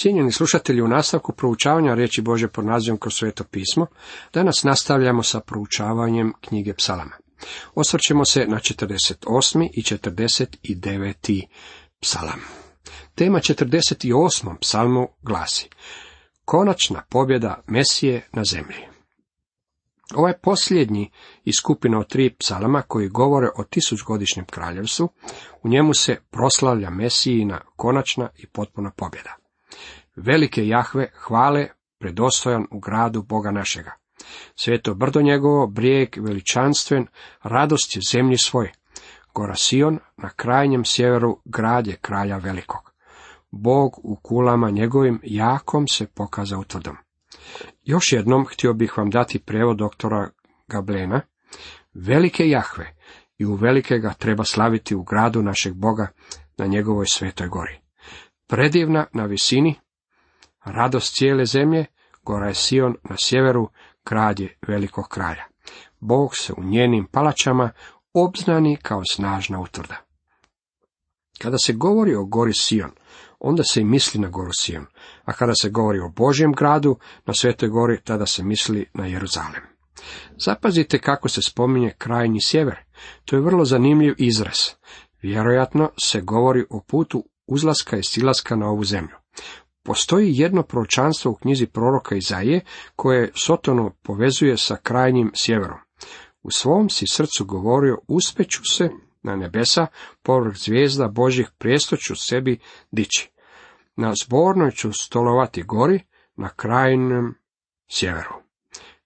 Cijenjeni slušatelji, u nastavku proučavanja riječi Bože pod nazivom kroz sveto pismo, danas nastavljamo sa proučavanjem knjige psalama. Osvrćemo se na 48. i 49. psalam. Tema 48. psalmu glasi Konačna pobjeda Mesije na zemlji. Ovaj posljednji iz skupina od tri psalama koji govore o tisućgodišnjem kraljevstvu, u njemu se proslavlja Mesijina konačna i potpuna pobjeda. Velike Jahve hvale predostojan u gradu Boga našega. Sveto brdo njegovo, brijeg veličanstven, radost je zemlji svoj. Gora Sion, na krajnjem sjeveru, grad je kralja velikog. Bog u kulama njegovim jakom se pokaza utvrdom. Još jednom htio bih vam dati prevod doktora Gablena. Velike Jahve i u velike ga treba slaviti u gradu našeg Boga na njegovoj svetoj gori. Predivna na visini, radost cijele zemlje, gora je Sion na sjeveru, grad je velikog kralja. Bog se u njenim palačama obznani kao snažna utvrda. Kada se govori o gori Sion, onda se i misli na goru Sion, a kada se govori o Božjem gradu, na Svetoj gori, tada se misli na Jeruzalem. Zapazite kako se spominje krajnji sjever. To je vrlo zanimljiv izraz. Vjerojatno se govori o putu uzlaska i silaska na ovu zemlju. Postoji jedno proročanstvo u knjizi proroka Izaije koje Sotonu povezuje sa krajnjim sjeverom. U svom si srcu govorio, uspeću se na nebesa, povrh zvijezda Božih prijestoću sebi dići. Na zbornoj ću stolovati gori, na krajnjem sjeveru.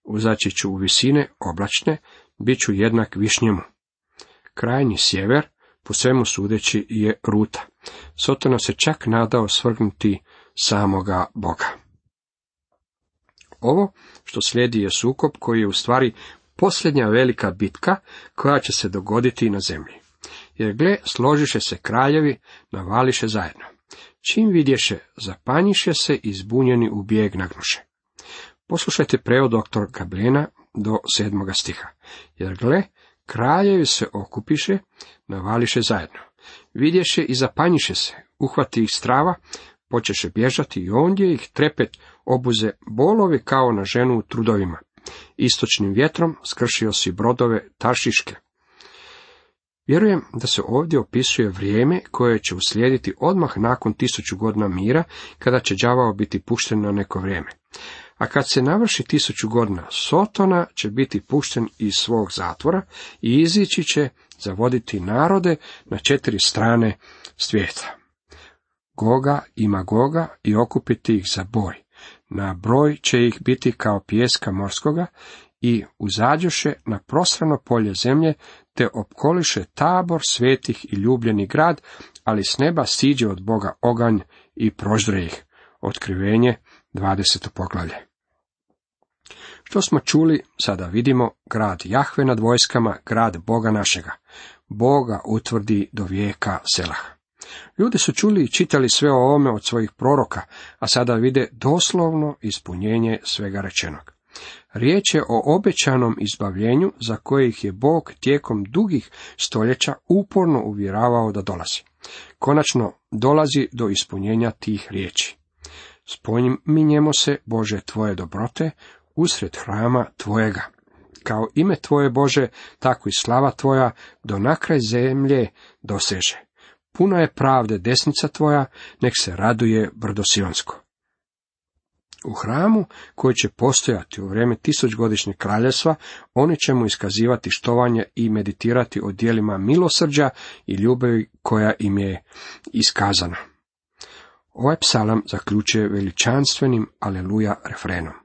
Uzaći ću u visine oblačne, bit ću jednak višnjemu. Krajnji sjever, po svemu sudeći, je ruta. Sotona se čak nadao svrgnuti samoga Boga. Ovo što slijedi je sukob koji je u stvari posljednja velika bitka koja će se dogoditi na zemlji. Jer gle, složiše se kraljevi, navališe zajedno. Čim vidješe, zapanjiše se i zbunjeni u bijeg nagnuše. Poslušajte preo doktor Gablena do sedmoga stiha. Jer gle, kraljevi se okupiše, navališe zajedno. Vidješe i zapanjiše se, uhvati ih strava, počeše bježati i ondje ih trepet obuze bolovi kao na ženu u trudovima. Istočnim vjetrom skršio si brodove taršiške. Vjerujem da se ovdje opisuje vrijeme koje će uslijediti odmah nakon tisuću godina mira, kada će đavao biti pušten na neko vrijeme. A kad se navrši tisuću godina, Sotona će biti pušten iz svog zatvora i izići će zavoditi narode na četiri strane svijeta. Goga ima Goga i okupiti ih za boj. Na broj će ih biti kao pijeska morskoga i uzađoše na prostrano polje zemlje, te opkoliše tabor svetih i ljubljeni grad, ali s neba siđe od Boga oganj i proždre ih. Otkrivenje 20. poglavlje. Što smo čuli, sada vidimo grad Jahve nad vojskama, grad Boga našega. Boga utvrdi do vijeka Selah. Ljudi su čuli i čitali sve o ovome od svojih proroka, a sada vide doslovno ispunjenje svega rečenog. Riječ je o obećanom izbavljenju za kojih je Bog tijekom dugih stoljeća uporno uvjeravao da dolazi. Konačno dolazi do ispunjenja tih riječi. Spominjemo se, Bože, tvoje dobrote, usred hrama tvojega. Kao ime tvoje Bože, tako i slava tvoja do nakraj zemlje doseže. Puno je pravde desnica tvoja, nek se raduje brdo Sionsko. U hramu koji će postojati u vrijeme tisućgodišnjeg kraljevstva, oni će mu iskazivati štovanje i meditirati o dijelima milosrđa i ljubavi koja im je iskazana. Ovaj psalam zaključuje veličanstvenim aleluja refrenom.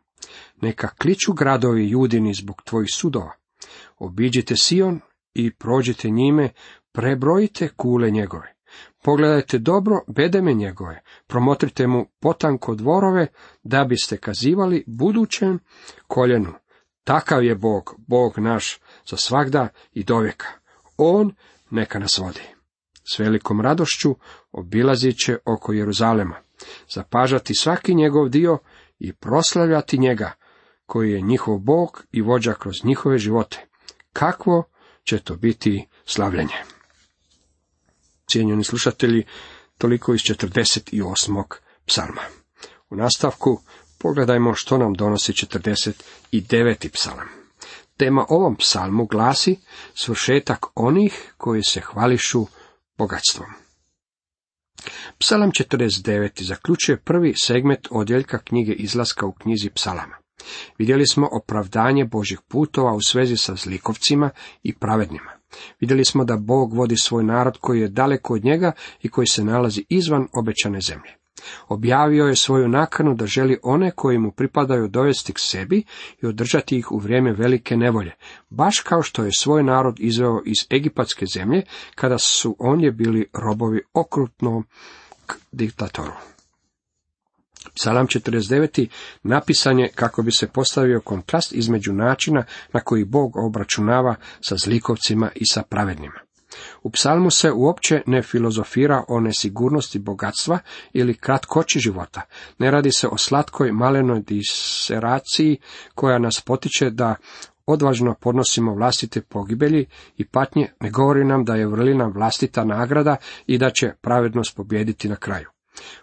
Neka kliču gradovi judini zbog tvojih sudova. Obiđite Sion i prođite njime, prebrojite kule njegove. Pogledajte dobro bedeme njegove, promotrite mu potanko dvorove, da biste kazivali budućem koljenu. Takav je Bog, Bog naš, za svakda i dovijeka. On neka nas vodi. S velikom radošću obilazit će oko Jeruzalema, zapažati svaki njegov dio i proslavljati njega, koji je njihov Bog i vođa kroz njihove živote. Kakvo će to biti slavljenje? Cijenjeni slušatelji, toliko iz 48. psalma. U nastavku pogledajmo što nam donosi 49. psalam. Tema ovom psalmu glasi svršetak onih koji se hvališu bogatstvom. Psalam 49. zaključuje prvi segment odjeljka knjige izlaska u knjizi psalama. Vidjeli smo opravdanje Božih putova u svezi sa zlikovcima i pravednima. Vidjeli smo da Bog vodi svoj narod koji je daleko od njega i koji se nalazi izvan obećane zemlje. Objavio je svoju nakanu da želi one koji mu pripadaju dovesti k sebi i održati ih u vrijeme velike nevolje, baš kao što je svoj narod izveo iz egipatske zemlje, kada su ondje bili robovi okrutnom diktatoru. Psalam 49. napisan je kako bi se postavio kontrast između načina na koji Bog obračunava sa zlikovcima i sa pravednima. U psalmu se uopće ne filozofira o nesigurnosti bogatstva ili kratkoći života. Ne radi se o slatkoj malenoj diseraciji koja nas potiče da odvažno podnosimo vlastite pogibelji i patnje, ne govori nam da je vrlina vlastita nagrada i da će pravednost pobijediti na kraju.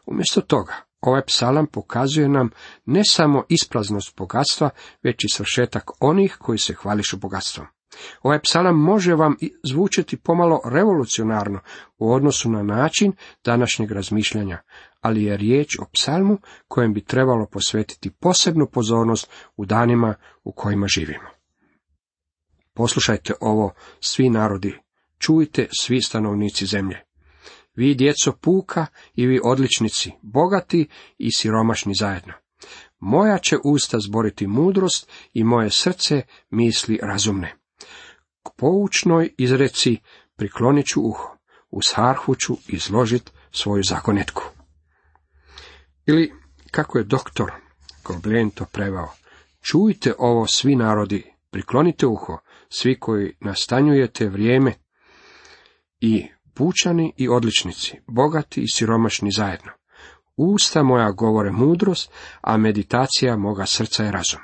Umjesto toga, ovaj psalam pokazuje nam ne samo ispraznost bogatstva, već i svršetak onih koji se hvališu bogatstvom. Ovaj psalam može vam zvučiti pomalo revolucionarno u odnosu na način današnjeg razmišljanja, ali je riječ o psalmu kojem bi trebalo posvetiti posebnu pozornost u danima u kojima živimo. Poslušajte ovo, svi narodi, čujte svi stanovnici zemlje. Vi djeco puka i vi odličnici, bogati i siromašni zajedno. Moja će usta zboriti mudrost i moje srce misli razumne. K poučnoj izreci priklonit ću uho, uz harhu ću izložit svoju zakonetku. Ili, kako je doktor Goblen to prevao, čujte ovo svi narodi, priklonite uho, svi koji nastanjujete vrijeme i pučani i odličnici, bogati i siromašni zajedno. Usta moja govore mudrost, a meditacija moga srca je razum.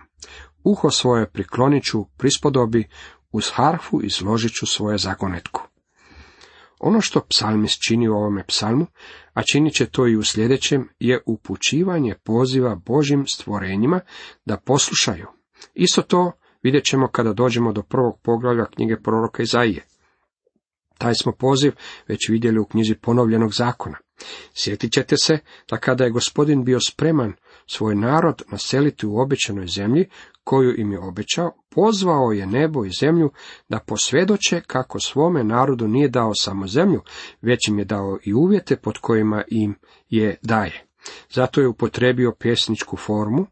Uho svoje priklonit ću prispodobi, uz harfu izložit ću svoje zagonetku. Ono što psalmist čini u ovome psalmu, a činit će to i u sljedećem, je upućivanje poziva Božim stvorenjima da poslušaju. Isto to vidjet ćemo kada dođemo do prvog poglavlja knjige proroka Izaije. Taj smo poziv već vidjeli u knjizi ponovljenog zakona. Sjetit ćete se da kada je gospodin bio spreman svoj narod naseliti u obećanoj zemlji, koju im je obećao, pozvao je nebo i zemlju da posvjedoče kako svome narodu nije dao samo zemlju, već im je dao i uvjete pod kojima im je daje. Zato je upotrebio pjesničku formu,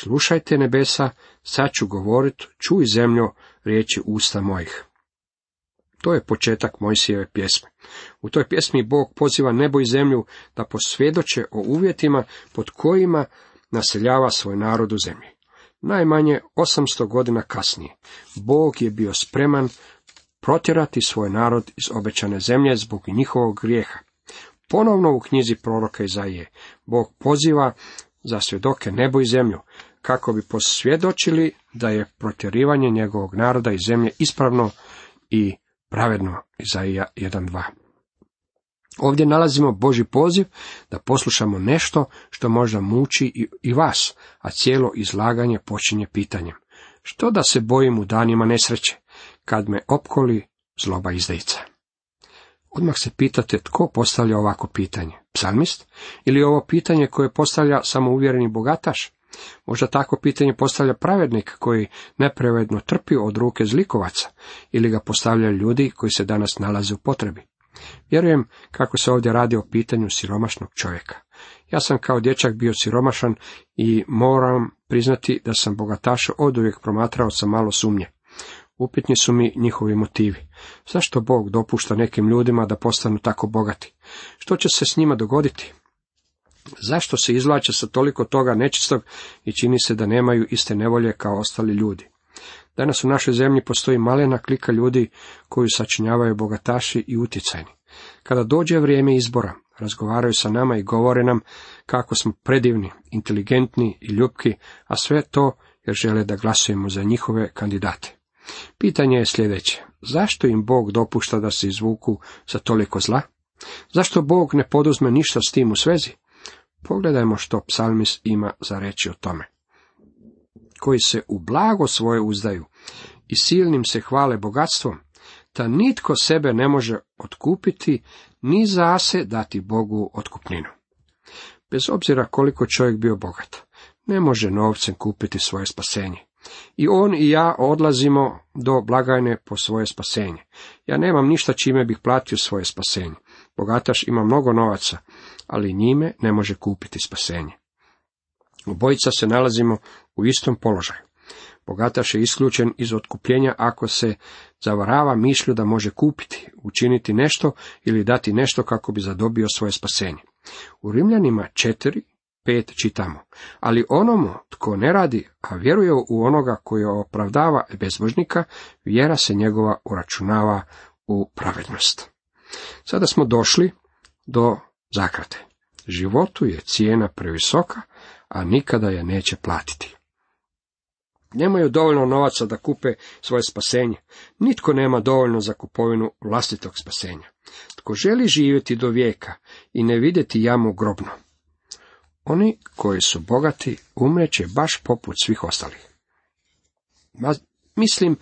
slušajte nebesa, sad ću govorit, čuj zemljo riječi usta mojih. To je početak Mojsijeve pjesme. U toj pjesmi Bog poziva nebo i zemlju da posvjedoče o uvjetima pod kojima naseljava svoj narod u zemlji. Najmanje 800 godina kasnije, Bog je bio spreman protjerati svoj narod iz obećane zemlje zbog njihovog grijeha. Ponovno u knjizi proroka Izaije, Bog poziva za svjedoke nebo i zemlju, kako bi posvjedočili da je protjerivanje njegovog naroda iz zemlje ispravno i pravedno. Izaija 1.2 Ovdje nalazimo Boži poziv da poslušamo nešto što možda muči i vas, a cijelo izlaganje počinje pitanjem. Što da se bojim u danima nesreće, kad me opkoli zloba izdajica? Odmah se pitate tko postavlja ovako pitanje, psalmist ili ovo pitanje koje postavlja samouvjereni bogataš? Možda tako pitanje postavlja pravednik koji nepravedno trpi od ruke zlikovaca ili ga postavljaju ljudi koji se danas nalaze u potrebi. Vjerujem kako se ovdje radi o pitanju siromašnog čovjeka. Ja sam kao dječak bio siromašan i moram priznati da sam bogataša oduvijek promatrao sa malo sumnje. Upitni su mi njihovi motivi. Zašto Bog dopušta nekim ljudima da postanu tako bogati? Što će se s njima dogoditi? Zašto se izvlače sa toliko toga nečistog i čini se da nemaju iste nevolje kao ostali ljudi? Danas u našoj zemlji postoji malena klika ljudi koju sačinjavaju bogataši i utjecajni. Kada dođe vrijeme izbora, razgovaraju sa nama i govore nam kako smo predivni, inteligentni i ljubki, a sve to jer žele da glasujemo za njihove kandidate. Pitanje je sljedeće. Zašto im Bog dopušta da se izvuku za toliko zla? Zašto Bog ne poduzme ništa s tim u svezi? Pogledajmo što psalmis ima za reći o tome. Koji se u blago svoje uzdaju i silnim se hvale bogatstvom, da nitko sebe ne može otkupiti, ni zase dati Bogu otkupninu. Bez obzira koliko čovjek bio bogat, ne može novcem kupiti svoje spasenje. I on i ja odlazimo do blagajne po svoje spasenje. Ja nemam ništa čime bih platio svoje spasenje. Bogataš ima mnogo novaca, ali njime ne može kupiti spasenje. Obojica se nalazimo u istom položaju. Bogataš je isključen iz otkupljenja ako se zavarava mišlju da može kupiti, učiniti nešto ili dati nešto kako bi zadobio svoje spasenje. U Rimljanima četiri pet čitamo, ali onomu tko ne radi, a vjeruje u onoga koji opravdava bezbožnika, vjera se njegova uračunava u pravednost. Sada smo došli do zakrate. Životu je cijena previsoka, a nikada je neće platiti. Nemaju dovoljno novaca da kupe svoje spasenje. Nitko nema dovoljno za kupovinu vlastitog spasenja. Tko želi živjeti do vijeka i ne vidjeti jamu grobno, oni koji su bogati umreće baš poput svih ostalih. Mislim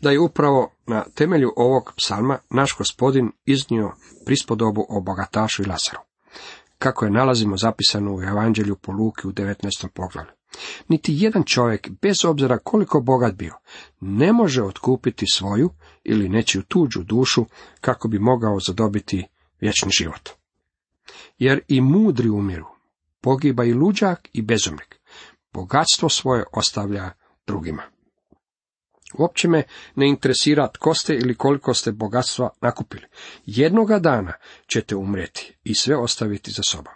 da je upravo na temelju ovog psalma naš gospodin iznio prispodobu o bogatašu i Lazaru. Kako je nalazimo zapisano u Evanđelju po Luki u 19. poglavlju. Niti jedan čovjek, bez obzira koliko bogat bio, ne može otkupiti svoju ili nečiju tuđu dušu kako bi mogao zadobiti vječni život. Jer i mudri umiru, pogiba i luđak i bezumnik. Bogatstvo svoje ostavlja drugima. Uopće me ne interesira tko ste ili koliko ste bogatstva nakupili. Jednoga dana ćete umreti i sve ostaviti za sobom.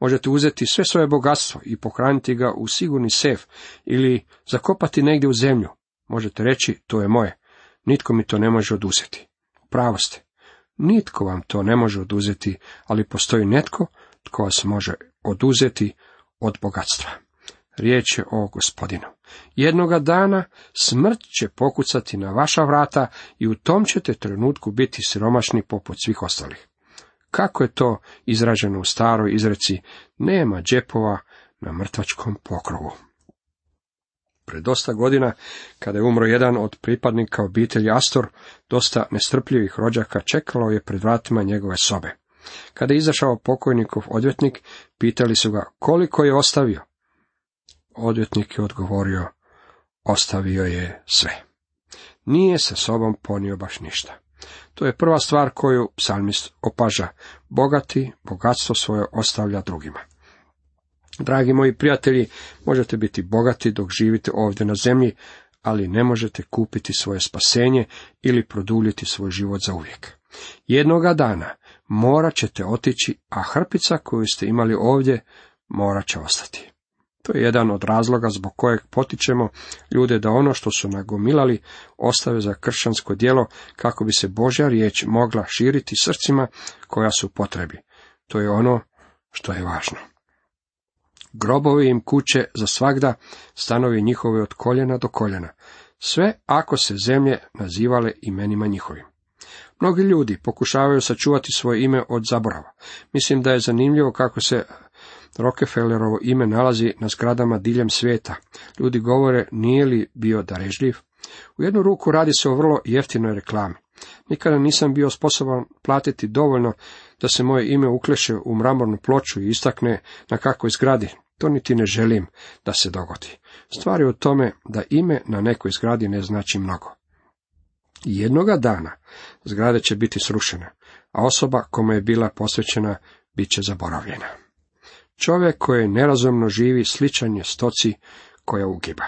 Možete uzeti sve svoje bogatstvo i pohraniti ga u sigurni sef ili zakopati negdje u zemlju. Možete reći, to je moje. Nitko mi to ne može oduzeti. Pravo ste. Nitko vam to ne može oduzeti, ali postoji netko tko vas može oduzeti od bogatstva. Riječ je o gospodinu. Jednoga dana smrt će pokucati na vaša vrata i u tom ćete trenutku biti siromašni poput svih ostalih. Kako je to izraženo u staroj izreci, nema džepova na mrtvačkom pokrovu. Pred dosta godina, kada je umro jedan od pripadnika obitelji Astor, dosta nestrpljivih rođaka čekalo je pred vratima njegove sobe. Kada je izašao pokojnikov odvjetnik, pitali su ga koliko je ostavio. Odvjetnik je odgovorio, ostavio je sve. Nije sa sobom ponio baš ništa. To je prva stvar koju psalmist opaža. Bogati bogatstvo svoje ostavlja drugima. Dragi moji prijatelji, možete biti bogati dok živite ovdje na zemlji, ali ne možete kupiti svoje spasenje ili produljiti svoj život za uvijek. Jednoga dana morat ćete otići, a hrpica koju ste imali ovdje morat će ostati. To je jedan od razloga zbog kojeg potičemo ljude da ono što su nagomilali ostave za kršćansko djelo kako bi se Božja riječ mogla širiti srcima koja su potrebi. To je ono što je važno. Grobovi im kuće za svagda, stanovi njihove od koljena do koljena, sve ako se zemlje nazivale imenima njihovim. Mnogi ljudi pokušavaju sačuvati svoje ime od zaborava. Mislim da je zanimljivo kako se Rockefellerovo ime nalazi na zgradama diljem svijeta. Ljudi govore, nije li bio darežljiv? U jednu ruku radi se o vrlo jeftinoj reklami. Nikada nisam bio sposoban platiti dovoljno da se moje ime ukleše u mramornu ploču i istakne na kakvoj zgradi. To niti ne želim da se dogodi. Stvar je u tome da ime na nekoj zgradi ne znači mnogo. Jednoga dana zgrade će biti srušene, a osoba kome je bila posvećena bit će zaboravljena. Čovjek koji nerazumno živi sličan je stoci koja ugiba.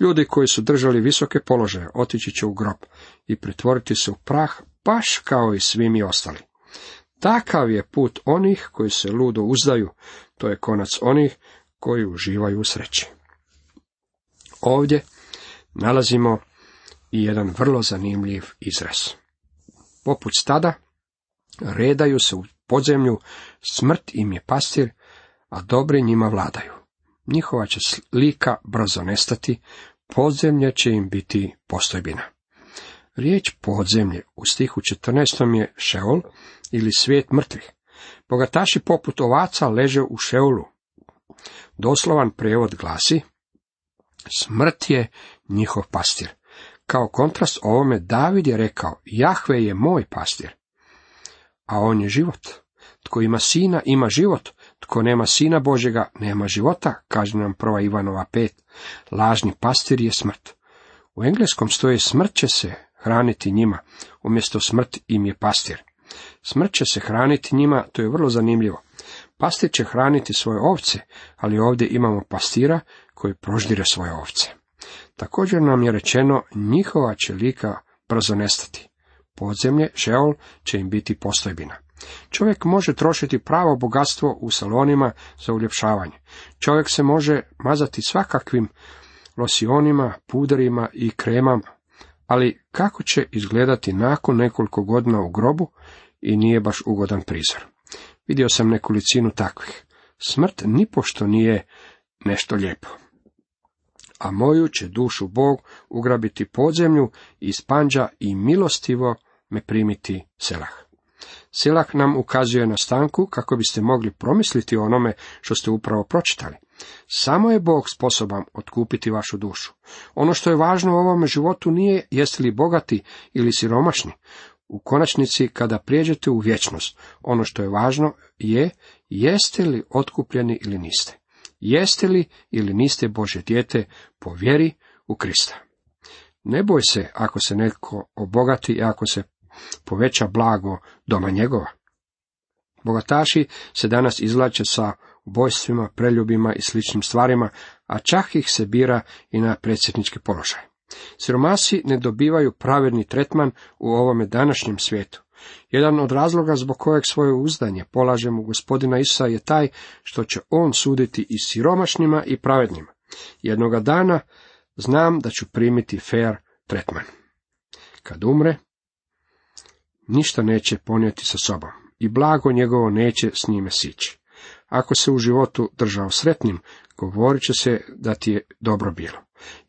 Ljudi koji su držali visoke položaje otići će u grob i pretvoriti se u prah baš kao i svi mi ostali. Takav je put onih koji se ludo uzdaju, to je konac onih koji uživaju u sreći. Ovdje nalazimo i jedan vrlo zanimljiv izraz. Poput stada, redaju se u podzemlju, smrt im je pastir, a dobri njima vladaju. Njihova će slika brzo nestati, podzemlje će im biti postojbina. Riječ podzemlje u stihu 14. je šeol ili svijet mrtvih. Bogataši poput ovaca leže u šeulu. Doslovan prijevod glasi, smrt je njihov pastir. Kao kontrast ovome David je rekao, Jahve je moj pastir, a on je život. Tko ima sina, ima život. Tko nema sina Božega, nema života, kaže nam prva Ivanova 5. Lažni pastir je smrt. U engleskom stoji smrt će se hraniti njima, umjesto smrt im je pastir. Smrt će se hraniti njima, to je vrlo zanimljivo. Pastir će hraniti svoje ovce, ali ovdje imamo pastira koji proždire svoje ovce. Također nam je rečeno, njihova će lika brzo nestati. Podzemlje, šeol, će im biti postojbina. Čovjek može trošiti pravo bogatstvo u salonima za uljepšavanje. Čovjek se može mazati svakakvim losionima, puderima i kremama, ali kako će izgledati nakon nekoliko godina u grobu i nije baš ugodan prizor. Vidio sam nekolicinu takvih. Smrt nipošto nije nešto lijepo. A moju će dušu Bog ugrabiti podzemlju iz panđa i milostivo me primiti selah. Selah nam ukazuje na stanku kako biste mogli promisliti o onome što ste upravo pročitali. Samo je Bog sposoban otkupiti vašu dušu. Ono što je važno u ovome životu nije jeste li bogati ili siromašni. U konačnici, kada prijeđete u vječnost, ono što je važno je jeste li otkupljeni ili niste. Jeste li ili niste Bože dijete po vjeri u Krista. Ne boj se ako se netko obogati i ako se poveća blago doma njegova. Bogataši se danas izlače sa ubojstvima, preljubima i sličnim stvarima, a čak ih se bira i na predsjednički položaj. Siromasi ne dobivaju pravedni tretman u ovome današnjem svijetu. Jedan od razloga zbog kojeg svoje uzdanje polažem u gospodina Isa je taj što će on suditi i siromašnima i pravednima. Jednoga dana znam da ću primiti fair tretman. Kad umre, ništa neće ponijeti sa sobom i blago njegovo neće s njime sići. Ako se u životu držao sretnim, govorit će se da ti je dobro bilo.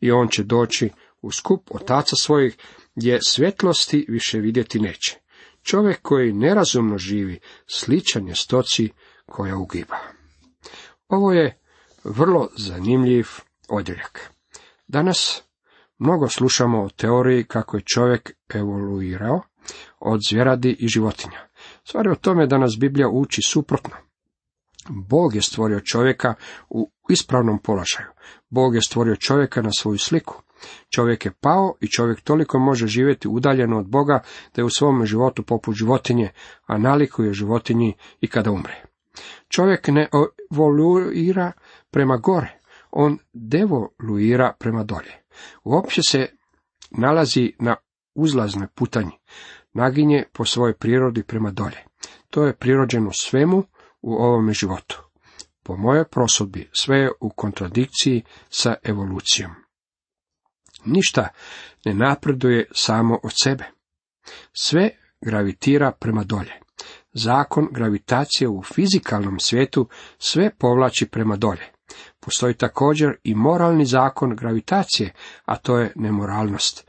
I on će doći u skup otaca svojih, gdje svjetlosti više vidjeti neće. Čovjek koji nerazumno živi, sličan je stoci koja ugiba. Ovo je vrlo zanimljiv odjeljak. Danas mnogo slušamo o teoriji kako je čovjek evoluirao od zvjeradi i životinja. Stvar je o tome da nas Biblija uči suprotno. Bog je stvorio čovjeka u ispravnom položaju. Bog je stvorio čovjeka na svoju sliku. Čovjek je pao i čovjek toliko može živjeti udaljeno od Boga da je u svom životu poput životinje, a nalikuje životinji i kada umre. Čovjek ne evoluira prema gore, on devoluira prema dolje. Uopće se nalazi na uzlaznoj putanji, naginje po svojoj prirodi prema dolje. To je prirođeno svemu u ovome životu. Po mojoj prosudbi sve je u kontradikciji sa evolucijom. Ništa ne napreduje samo od sebe. Sve gravitira prema dolje. Zakon gravitacije u fizikalnom svijetu sve povlači prema dolje. Postoji također i moralni zakon gravitacije, a to je nemoralnost.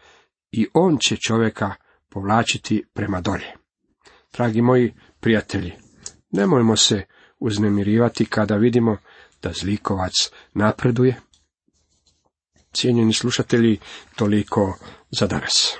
I on će čovjeka povlačiti prema dolje. Dragi moji prijatelji, nemojmo se uznemirivati kada vidimo da zlikovac napreduje. Cijenjeni slušatelji, toliko za danas.